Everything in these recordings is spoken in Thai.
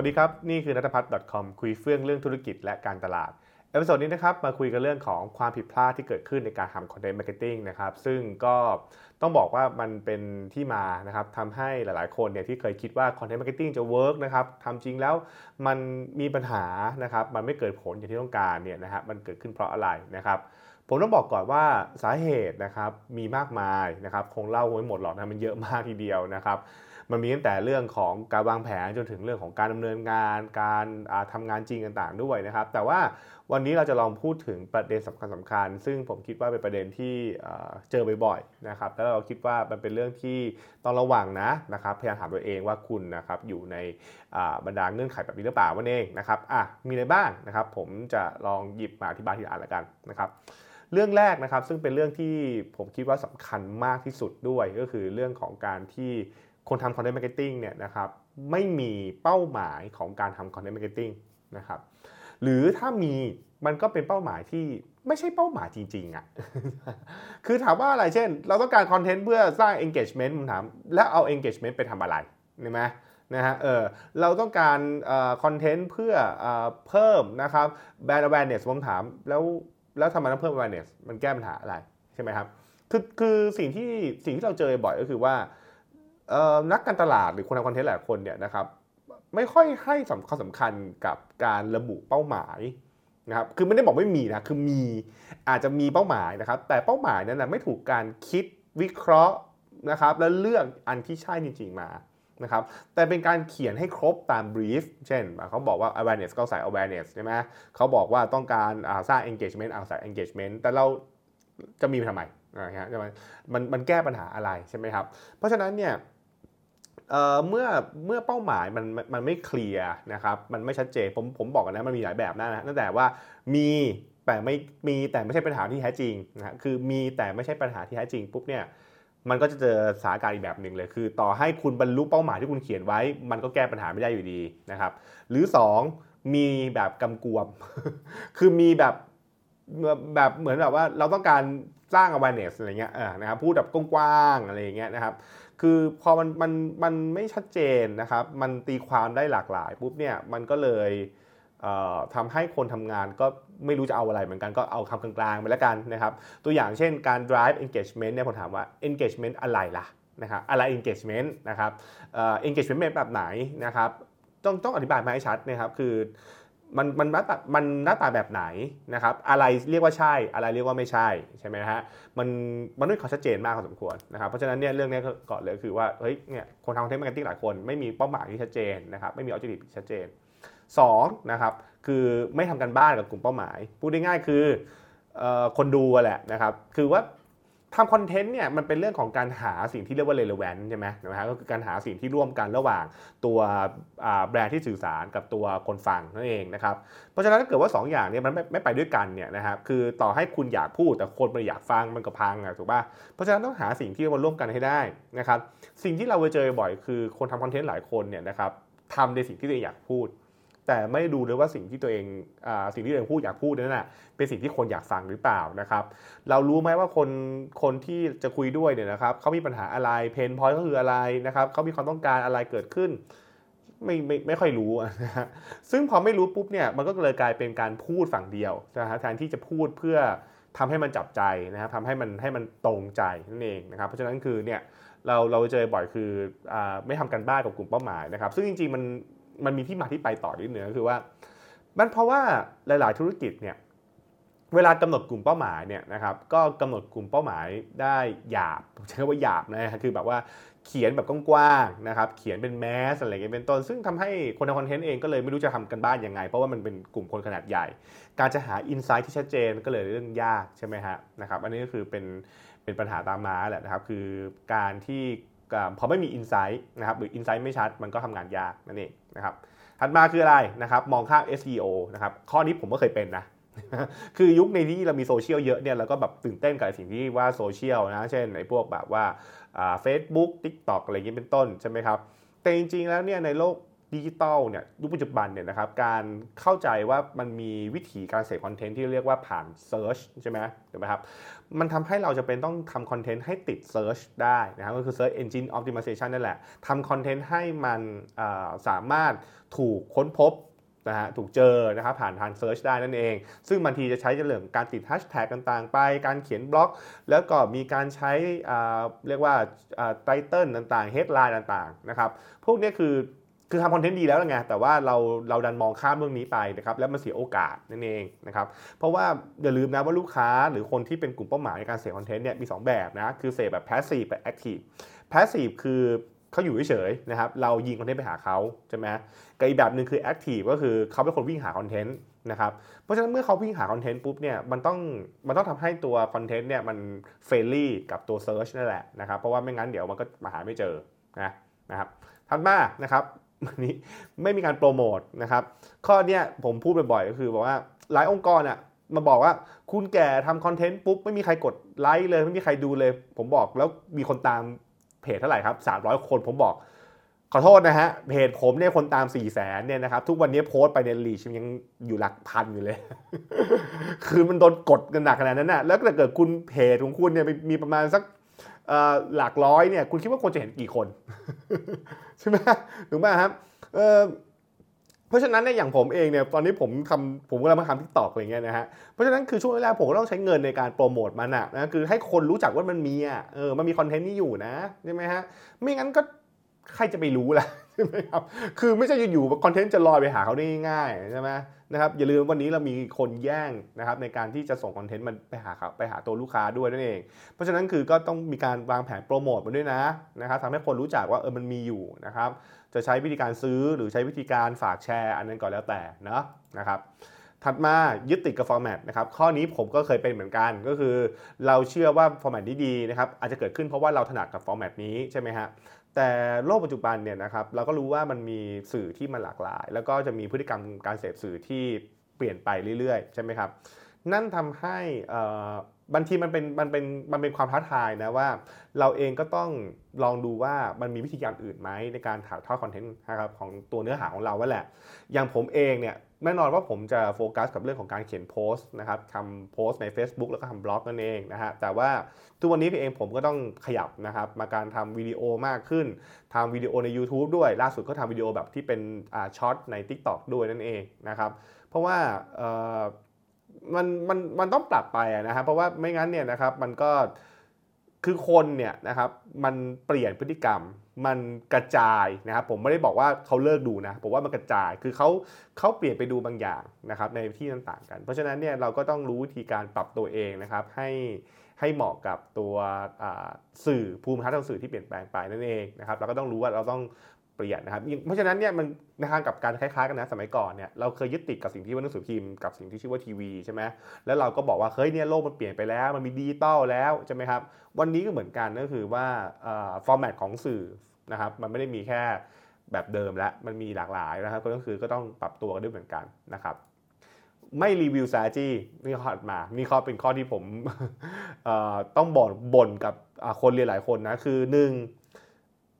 สวัสดีครับ นี่คือนัทพัฒน์ .com คุยเฟื่องเรื่องธุรกิจและการตลาด episode นี้นะครับมาคุยกันเรื่องของความผิดพลาดที่เกิดขึ้นในการทำ content marketing นะครับซึ่งก็ต้องบอกว่ามันเป็นที่มานะครับทำให้หลายๆคนเนี่ยที่เคยคิดว่า content marketing จะ work นะครับทำจริงแล้วมันมีปัญหานะครับมันไม่เกิดผลอย่างที่ต้องการเนี่ยนะฮะมันเกิดขึ้นเพราะอะไรนะครับผมต้องบอกก่อนว่าสาเหตุนะครับมีมากมายนะครับคงเล่าไม่หมดหรอกนะมันเยอะมากทีเดียวนะครับ มันมีตั้งแต่เรื่องของการวางแผนจนถึงเรื่องของการดำเนินงาน การทำงานจริงต่างๆด้วยนะครับ แต่ว่าวันนี้เราจะลองพูดถึงประเด็นสำคัญสำคัญ ซึ่งผมคิดว่าเป็นประเด็นที่เจอบ่อยๆนะครับ แล้วเราคิดว่ามันเป็นเรื่องที่ต้องระวังนะนะครับ พยายามถามตัวเองว่าคุณนะครับอยู่ในบรรดาเงื่อนไขแบบนี้หรือเปล่าวันเองนะครับ อะ มีอะไรบ้างนะครับ ผมจะลองหยิบมาอธิบายทีละอันละกันนะครับเรื่องแรกนะครับซึ่งเป็นเรื่องที่ผมคิดว่าสำคัญมากที่สุดด้วยก็คือเรื่องของการที่ คนทำ content marketing เนี่ยนะครับไม่มีเป้าหมายของการทำ content marketing นะครับหรือถ้ามีมันก็เป็นเป้าหมายที่ไม่ใช่เป้าหมายจริงๆอะ่ะ คือถามว่าอะไรเช่น เราต้องการคอนเทนต์เพื่อสร้าง engagement ผมถาม แล้วเอา engagement ไปทำอะไรเห็นไหมนะฮะเออเราต้องการคอนเทนต์เพื่ออเพิ่มนะครับ brand awareness ผมถามแล้วแล้วทำไมต้องเพิ่ม awareness มันแก้ปัญหาอะไรใช่ไหมครับคือคือสิ่งที่สิ่งที่เราเจอบ่อยก็คือว่า นักการตลาดหรือคนทำคอนเทนต์หลายคนเนี่ยนะครับไม่ค่อยให้สำคัญสำคัญกับการระบุเป้าหมายนะครับคือไม่ได้บอกไม่มีนะคือมีอาจจะมีเป้าหมายนะครับ แต่เป้าหมายนั้นนะไม่ถูกการคิดวิเคราะห์นะครับ แล้วเลือกอันที่ใช่จริงๆมานะครับแต่เป็นการเขียนให้ครบตาม brief เช่น เขาบอกว่า awareness ก็ใส่ awareness ใช่ไหมเขาบอกว่าต้องการสร้าง engagement เอาใส่ engagement แต่เราจะมีทำไมนะฮะมันมันแก้ปัญหาอะไรใช่ไหมครับ เพราะฉะนั้นเนี่ย เมื่อเมื่อเป้าหมายมันมันไม่เคลียร์นะครับมันไม่ชัดเจนผมผมบอกกันนะมันมีหลายแบบนะตั้งแต่ว่ามีแต่ไม่มีแต่ไม่ใช่ปัญหาที่แท้จริงนะคือมีแต่ไม่ใช่ปัญหาที่แท้จริงปุ๊บเนี่ยมันก็จะเจอสถานการณ์อีกแบบหนึ่งเลย คือ ต่อให้คุณบรรลุเป้าหมายที่คุณเขียนไว้ มันก็แก้ปัญหาไม่ได้อยู่ดีนะครับหรือ 2 มีแบบกำกวม คือมีแบบแบบเหมือนแบบว่าเราต้องการสร้าง awareness อะไรเงี้ยนะครับพูดแบบกว้างๆอะไรเงี้ยนะครับ คือพอมันมันมันไม่ชัดเจนนะครับ มันตีความได้หลากหลายปุ๊บเนี่ยมันก็เลยทำให้คนทำงานก็ไม่รู้จะเอาอะไรเหมือนกันก็เอาคำกลางๆไปแล้วกันนะครับ ตัวอย่างเช่นการ drive engagement เนี่ยผมถามว่า engagement อะไรล่ะนะครับอะไร engagement นะครับ engagement แบบไหนนะครับต้องต้องอธิบายมาให้ชัดนะครับคือ มันมันหน้าตามันหน้าตาแบบไหนนะครับ อะไรเรียกว่าใช่ อะไรเรียกว่าไม่ใช่ใช่ไหมฮะมันมันต้องขอชัดเจนมากพอสมควรนะครับเพราะฉะนั้นเนี่ยเรื่องนี้ก่อนเลยคือว่าเฮ้ยเนี่ยคนทำ content marketing หลายคนไม่มีเป้าหมายที่ชัดเจนนะครับไม่มี objective ชัดเจน2นะครับคือไม่ทำการบ้านกับกลุ่มเป้าหมาย พูดง่ายๆคือคนดูแหละนะครับคือว่า ทำคอนเทนต์เนี่ยมันเป็นเรื่องของการหาสิ่งที่เรียกว่า relevant ใช่ไหมนะฮะก็คือการหาสิ่งที่ร่วมกันระหว่างตัวแบรนด์ที่สื่อสารกับตัวคนฟังนั่นเองนะครับเพราะฉะนั้นถ้าเกิดว่า 2 อย่างเนี้มันไม่ไม่ไปด้วยกันเนี่ยนะครับคือต่อให้คุณอยากพูดแต่คนไม่อยากฟังมันก็พังอะถูกป่ะเพราะฉะนั้นต้องหาสิ่งที่มาร่วมกันให้ได้นะครับสิ่งที่เราเจอบ่อยคือคนทำคอนเทนต์หลายคนเนี่ยนะครับทำในสิ่งที่ตัวเองอยากพูด แต่ไม่ดูเลยว่าสิ่งที่ตัวเองอสิ่งที่ตัวเองพูดอยากพูดนั่นแหะเป็นสิ่งที่คนอยากฟังหรือเปล่านะครับ เรารู้ไหมว่าคนคนที่จะคุยด้วยเนี่ยนะครับเขามีปัญหาอะไรเพนพอยต์ก็คืออะไรนะครับเขามีความต้องการอะไรเกิดขึ้นไม่ไม่ไม่ค่อยรู้นะฮะซึ่งพอไม่รู้ปุ๊บเนี่ยมันก็เลยกลายเป็นการพูดฝั่งเดียวนะฮะแทนที่จะพูดเพื่อทำให้มันจับใจนะครับทำให้มันให้มันตรงใจนั่นเองนะครับ เพราะฉะนั้นคือเนี่ยเราเราเจอบ่อยคืออไม่ทำกันบ้านกับกลุ่มเป้าหมายนะครับ ซึ่งจริงๆมัน มันมีที่มาที่ไปต่อนิดนึงก็คือว่า มันเพราะว่าหลาย ๆ ธุรกิจเนี่ยเวลากำหนดกลุ่มเป้าหมายเนี่ยนะครับก็กำหนดกลุ่มเป้าหมายได้หยาบใช้คำว่าหยาบนะคือแบบว่าเขียนแบบกว้างๆนะครับเขียนเป็นแมสอะไรเงี้ยเป็นต้น ซึ่งทำให้คนทำคอนเทนต์เองก็เลยไม่รู้จะทำกันบ้านยังไง เพราะว่ามันเป็นกลุ่มคนขนาดใหญ่ การจะหาอินไซต์ที่ชัดเจนก็เลยเรื่องยากใช่ไหมฮะนะครับอันนี้ก็คือเป็นเป็นปัญหาตามมาแหละนะครับคือการที่ พอไม่มี insight นะครับหรือ insight ไม่ชัดมันก็ทำงานยากนั่นเองนะครับถัดมาคืออะไรนะครับมองข้าม SEO นะครับข้อนี้ผมก็เคยเป็นนะคือยุคในที่เรามีโซเชียลเยอะเนี่ยเราก็แบบตื่นเต้นกับสิ่งที่ว่าโซเชียลนะเช่นในพวกแบบว่าเฟซบุ๊กทิกตอกอะไรอย่างนี้เป็นต้นใช่ไหมครับแต่จริงๆแล้วเนี่ยในโลก ดิจิตอลเนี่ยยุคปัจจุบันเนี่ยนะครับการเข้าใจว่ามันมีวิธีการเสพคอนเทนต์ที่เรียกว่าผ่าน search ใช่ไหมถูกไหมครับมันทำให้เราจะเป็นต้องทำคอนเทนต์ให้ติด search ได้นะครับก็คือ Search Engine Optimization นั่นแหละทำคอนเทนต์ให้มันสามารถถูกค้นพบนะฮะถูกเจอนะครับผ่านทาง search ได้นั่นเอง ซึ่งบางทีจะใช้เรื่องการติดแฮชแท็กต่างๆ ไป การเขียนบล็อก แล้วก็มีการใช้เรียกว่า title ต่างๆ headline ต่างๆนะครับพวกนี้คือ คือทำคอนเทนต์ดีแล้วไงแต่ว่าเราเราดันมองข้ามเรื่องนี้ไปนะครับแล้วมันเสียโอกาสนั่นเองนะครับเพราะว่าอย่าลืมนะว่าลูกค้าหรือคนที่เป็นกลุ่มเป้าหมายในการเสพคอนเทนต์เนี่ยมี 2 แบบนะคือเสพแบบ passive แบบ active passive คือเขาอยู่เฉยๆนะครับเรายิงคอนเทนต์ไปหาเขาใช่ไหมกับอีกแบบหนึ่งคือ active ก็คือเขาเป็นคนวิ่งหาคอนเทนต์นะครับเพราะฉะนั้นเมื่อเขาวิ่งหาคอนเทนต์ปุ๊บเนี่ยมันต้องมันต้องทำให้ตัวคอนเทนต์เนี่ยมัน friendly กับตัว search นั่นแหละนะครับเพราะว่าไม่งั้นเดี๋ยวมันก็มาหาไม่เจอนะนะครับถัดมานะครับ นี้ไม่มีการโปรโมทนะครับ ข้อเนี้ยผมพูดบ่อยๆก็คือบอกว่าหลายองค์กรอะมาบอกว่าคุณแก่ทำคอนเทนต์ปุ๊บไม่มีใครกดไลค์เลยไม่มีใครดูเลย ผมบอกแล้วมีคนตามเพจเท่าไหร่ครับ 300 คนผมบอก ขอโทษนะฮะเพจผมเนี่ยคนตาม4ี่แสนเนี่ยนะครับทุกวันนี้โพสต์ไปในรีชยังอยู่หลักพันอยู่เลย คือมันโดนกดกันหนักขนาดนั้นนะแล้วถ้าเกิดคุณเพจของคุณเนี่ยมีประมาณสักหลักร้อยเนี่ยคุณคิดว่าคนจะเห็นกี่คน ใช่ไหมถูกไหมครับเเพราะฉะนั้นเนี่ยอย่างผมเองเนี่ยตอนนี้ผมทำผมกำลังมาทำทิกตอกอะไรเงี้ยนะฮะเพราะฉะนั้นคือช่วงแรกผมก็ต้องใช้เงินในการโปรโมทมันอะนะคือให้คนรู้จักว่ามันมีอะเออมันมีคอนเทนต์นี้อยู่นะใช่ไหมฮะไม่งั้นก็ใครจะไปรู้ล่ะ ใช่ไหมครับ คือไม่ใช่อยู่ๆคอนเทนต์จะลอยไปหาเขาได้ง่ายใช่ไหมนะครับอย่าลืมวันนี้เรามีคนแย่งนะครับในการที่จะส่งคอนเทนต์มันไปหาไปหาตัวลูกค้าด้วยนั่นเอง เพราะฉะนั้นคือก็ต้องมีการวางแผนโปรโมทมันด้วยนะนะครับทำให้คนรู้จักว่าเออมันมีอยู่นะครับจะใช้วิธีการซื้อหรือใช้วิธีการฝากแชร์ อันนั้นก่อนแล้วแต่เนาะนะครับถัดมายึดติดกับฟอร์แมตนะครับข้อนี้ผมก็เคยเป็นเหมือนกันก็คือ เราเชื่อว่าฟอร์แมตนี้ดีนะครับอาจจะเกิดขึ้นเพราะว่าเราถนัดกับฟอร์แมตนี้ใช่ไหมฮะ แต่โลกปัจจุบันเนี่ยนะครับเราก็รู้ว่ามันมีสื่อที่มันหลากหลาย แล้วก็จะมีพฤติกรรมการเสพสื่อที่เปลี่ยนไปเรื่อยๆ ใช่ไหมครับ นั่นทำให้ บางทีมันเป็นมันเป็นมันเป็นความท้าทายนะว่า เราเองก็ต้องลองดูว่ามันมีวิธีการอื่นไหมในการถ่ายทอดคอนเทนต์นะครับของตัวเนื้อหาของเราว่าแหละ อย่างผมเองเนี่ยแน่นอนว่าผมจะโฟกัสกับเรื่องของการเขียนโพสต์นะครับทำโพสต์ใน Facebook แล้วก็ทำบล็อกนั่นเองนะฮะแต่ว่าทุกวันนี้พี่เองผมก็ต้องขยับนะครับมาการทำวิดีโอมากขึ้นทำวิดีโอใน YouTube ด้วย ล่าสุดก็ทำวิดีโอแบบที่เป็นอ่าช็อตใน TikTok ด้วยนั่นเองนะครับเพราะว่า มันมันมันต้องปรับไปนะครับเพราะว่าไม่งั้นเนี่ยนะครับมันก็คือคนเนี่ยนะครับมันเปลี่ยนพฤติกรรม มันกระจายนะครับผมไม่ได้บอกว่าเขาเลิกดูนะผมว่ามันกระจายคือเขาเขาเปลี่ยนไปดูบางอย่างนะครับในที่ต่างๆกัน เพราะฉะนั้นเนี่ยเราก็ต้องรู้วิธีการปรับตัวเองนะครับให้ให้เหมาะกับตัวสื่อภูมิทัศน์ทางสื่อที่เปลี่ยนแปลงไปนั่นเองนะครับเราก็ต้องรู้ว่าเราต้อง เปลี่ยนนะครับเพราะฉะนั้นเนี่ยมันในทางกับการคล้ายๆกันนะสมัยก่อนเนี่ยเราเคยยึดติดกับสิ่งที่ว่าหนังสือพิมพ์กับสิ่งที่ชื่อว่าทีวีใช่ไหมแล้วเราก็บอกว่าเฮ้ยเนี่ยโลกมันเปลี่ยนไปแล้ว มันมีดิจิตอลแล้วใช่ไหมครับวันนี้ก็เหมือนกันก็คือว่าฟอร์แมตของสื่อนะครับมันไม่ได้มีแค่แบบเดิมแล้วมันมีหลากหลายนะครับก็คือก็ต้องปรับตัวกันด้วยเหมือนกันนะครับไม่รีวิวซาจีนี่ข้อมานี่ข้อเป็นข้อที่ผมต้องบ่นบ่นกับคนเรียนหลายคนนะคือหนึ่ง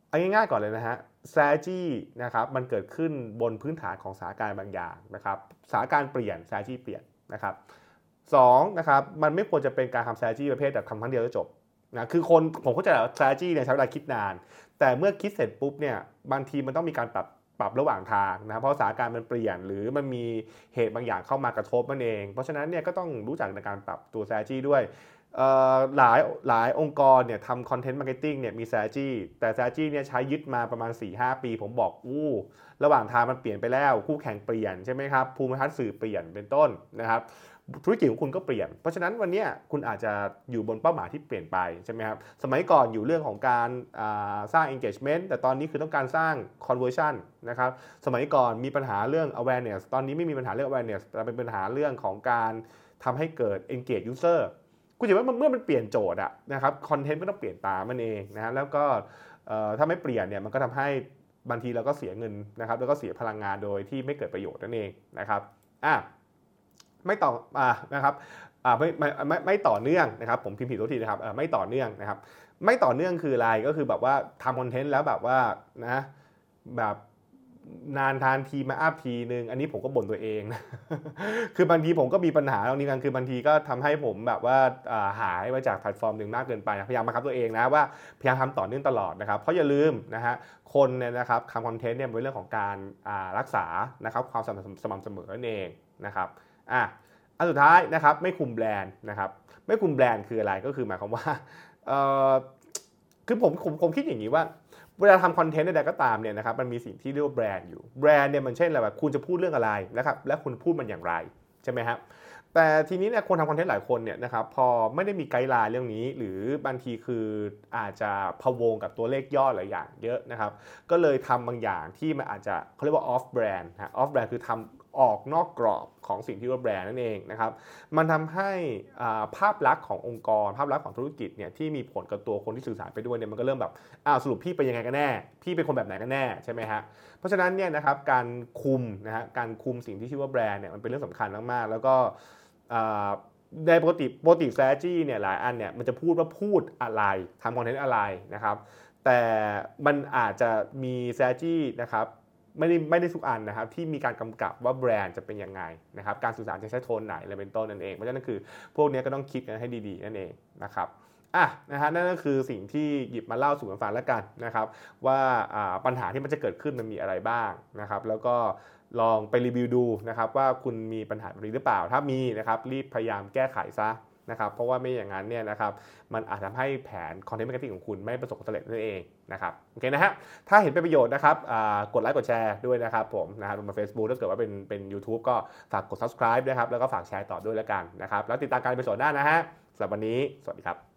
เอาง่ายๆก่อนเลยนะฮะ strategy นะครับมันเกิดขึ้นบนพื้นฐานของสถานการณ์บางอย่างนะครับสถานการณ์เปลี่ยน strategy เปลี่ยนนะครับสองนะครับมันไม่ควรจะเป็นการทำ strategy ประเภทแบบทำครั้งเดียวแล้วจบนะคือคนผมเข้าใจว่า strategy เนี่ยใช้เวลาคิดนาน แต่เมื่อคิดเสร็จปุ๊บเนี่ยบางทีมันต้องมีการปรับปรับระหว่างทางนะเพราะสถานการณ์มันเปลี่ยน หรือมันมีเหตุบางอย่างเข้ามากระทบมันเอง เพราะฉะนั้นเนี่ยก็ต้องรู้จักในการปรับตัว strategy ด้วย หลายหลายองค์กรเนี่ยทำ content marketing เนี่ยมี strategy แต่ strategy เนี่ยใช้ยึดมาประมาณ 4-5 ปี ผมบอกอู้ระหว่างทางมันเปลี่ยนไปแล้วคู่แข่งเปลี่ยนใช่ไหมครับภูมิทัศน์สื่อเปลี่ยนเป็นต้นนะครับธุรกิจของคุณก็เปลี่ยน เพราะฉะนั้นวันนี้คุณอาจจะอยู่บนเป้าหมายที่เปลี่ยนไปใช่ไหมครับสมัยก่อนอยู่เรื่องของการสร้าง engagement แต่ตอนนี้คือต้องการสร้าง conversion นะครับสมัยก่อนมีปัญหาเรื่อง awareness ตอนนี้ไม่มีปัญหาเรื่อง awareness แต่เป็นปัญหาเรื่องของการทำให้เกิด engage user กูจะว่าเมื่อมันเปลี่ยนโจทย์อะนะครับคอนเทนต์ก็ต้องเปลี่ยนตามมันเองนะฮะแล้วก็ถ้าไม่เปลี่ยนเนี่ยมันก็ทำให้บางทีเราก็เสียเงินนะครับ แล้วก็เสียพลังงานโดยที่ไม่เกิดประโยชน์นั่นเองนะครับอะไม่ต่ออ่านะครับอ่าไม่ไม่ไม่ไม่ต่อเนื่องนะครับ ผมพิมพ์ผิดตัวทีนะครับเออไม่ต่อเนื่องนะครับ ไม่ต่อเนื่องคืออะไรก็คือแบบว่าทำคอนเทนต์แล้วแบบว่านะแบบ นานทานทีมาอัพทีนึง อันนี้ผมก็บ่นตัวเองนะคือบางทีผมก็มีปัญหาตรงนี้กันคือบางทีก็ทำให้ผมแบบว่าหายไปจากแพลตฟอร์มหนึ่งมากเกินไปพยายามบังคับตัวเองนะว่าพยายามทำต่อเนื่องตลอดนะครับ เพราะอย่าลืมนะฮะคนเนี่ยนะครับทำคอนเทนต์เนี่ยเป็นเรื่องของการรักษานะครับความสม่ำเสมอนั่นเองนะครับอะอันสุดท้ายนะครับไม่คุมแบรนด์นะครับไม่คุมแบรนด์คืออะไรก็คือหมายความว่าคือผมผมผมคิดอย่างนี้ว่า เวลาทำคอนเทนต์ใดๆก็ตามเนี่ยนะครับมันมีสิ่งที่เรียกว่าแบรนด์อยู่แบรนด์เนี่ยมันเช่นอะไรแบบคุณจะพูดเรื่องอะไรนะครับและคุณพูดมันอย่างไรใช่ไหมครับแต่ทีนี้เนี่ยคนทำคอนเทนต์หลายคนเนี่ยนะครับพอไม่ได้มี guideline เรื่องนี้ หรือบางทีคืออาจจะพะวงกับตัวเลขยอดหลายอย่างเยอะนะครับ ก็เลยทำบางอย่างที่มันอาจจะเขาเรียกว่า off-brand ฮะ off-brand คือทำ ออกนอกกรอบของสิ่งที่ว่าแบรนด์นั่นเองนะครับ มันทำให้ภาพลักษณ์ขององค์กร ภาพลักษณ์ของธุรกิจเนี่ยที่มีผลกับตัวคนที่สื่อสารไปด้วยเนี่ยมันก็เริ่มแบบอ้าวสรุปพี่เป็นยังไงกันแน่ พี่เป็นคนแบบไหนกันแน่ใช่ไหมฮะ เพราะฉะนั้นเนี่ยนะครับการคุมนะฮะการคุมสิ่งที่ชื่อว่าแบรนด์เนี่ยมันเป็นเรื่องสำคัญมากๆ แล้วก็ในปกติปกติ strategy เนี่ยหลายอันเนี่ยมันจะพูดว่าพูดอะไรทำคอนเทนต์อะไรนะครับแต่มันอาจจะมี strategy นะครับ ไม่ได้ไม่ได้ทุกอันนะครับที่มีการกำกับว่าแบรนด์จะเป็นยังไงนะครับการสื่อสารจะใช้โทนไหนอะไรเป็นต้นนั่นเองเพราะฉะนั้นคือพวกนี้ก็ต้องคิดกันให้ดีๆนั่นเองนะครับอะนะฮะนั่นก็คือสิ่งที่หยิบมาเล่าสู่กันฟังแล้วกันนะครับ ว่าปัญหาที่มันจะเกิดขึ้นมันมีอะไรบ้างนะครับ แล้วก็ลองไปรีวิวดูนะครับว่าคุณมีปัญหาแบบนี้หรือเปล่า ถ้ามีนะครับรีบพยายามแก้ไขซะ นะครับเพราะว่าไม่อย่างนั้นเนี่ยนะครับมันอาจทำให้แผน content marketing ของคุณไม่ประสบความสำเร็จนั่นเองนะครับโอเคนะฮะถ้าเห็นเป็นประโยชน์นะครับกดไลค์กดแชร์ด้วยนะครับผมนะครับลงมา Facebook ถ้าเกิดว่าเป็นเป็นยูทูบก็ฝากกด subscribe นะครับแล้วก็ฝากแชร์ต่อด้วยแล้วกันนะครับแล้วติดตามการเป็นส่วนหน้านะฮะสำหรับวันนี้สวัสดีครับ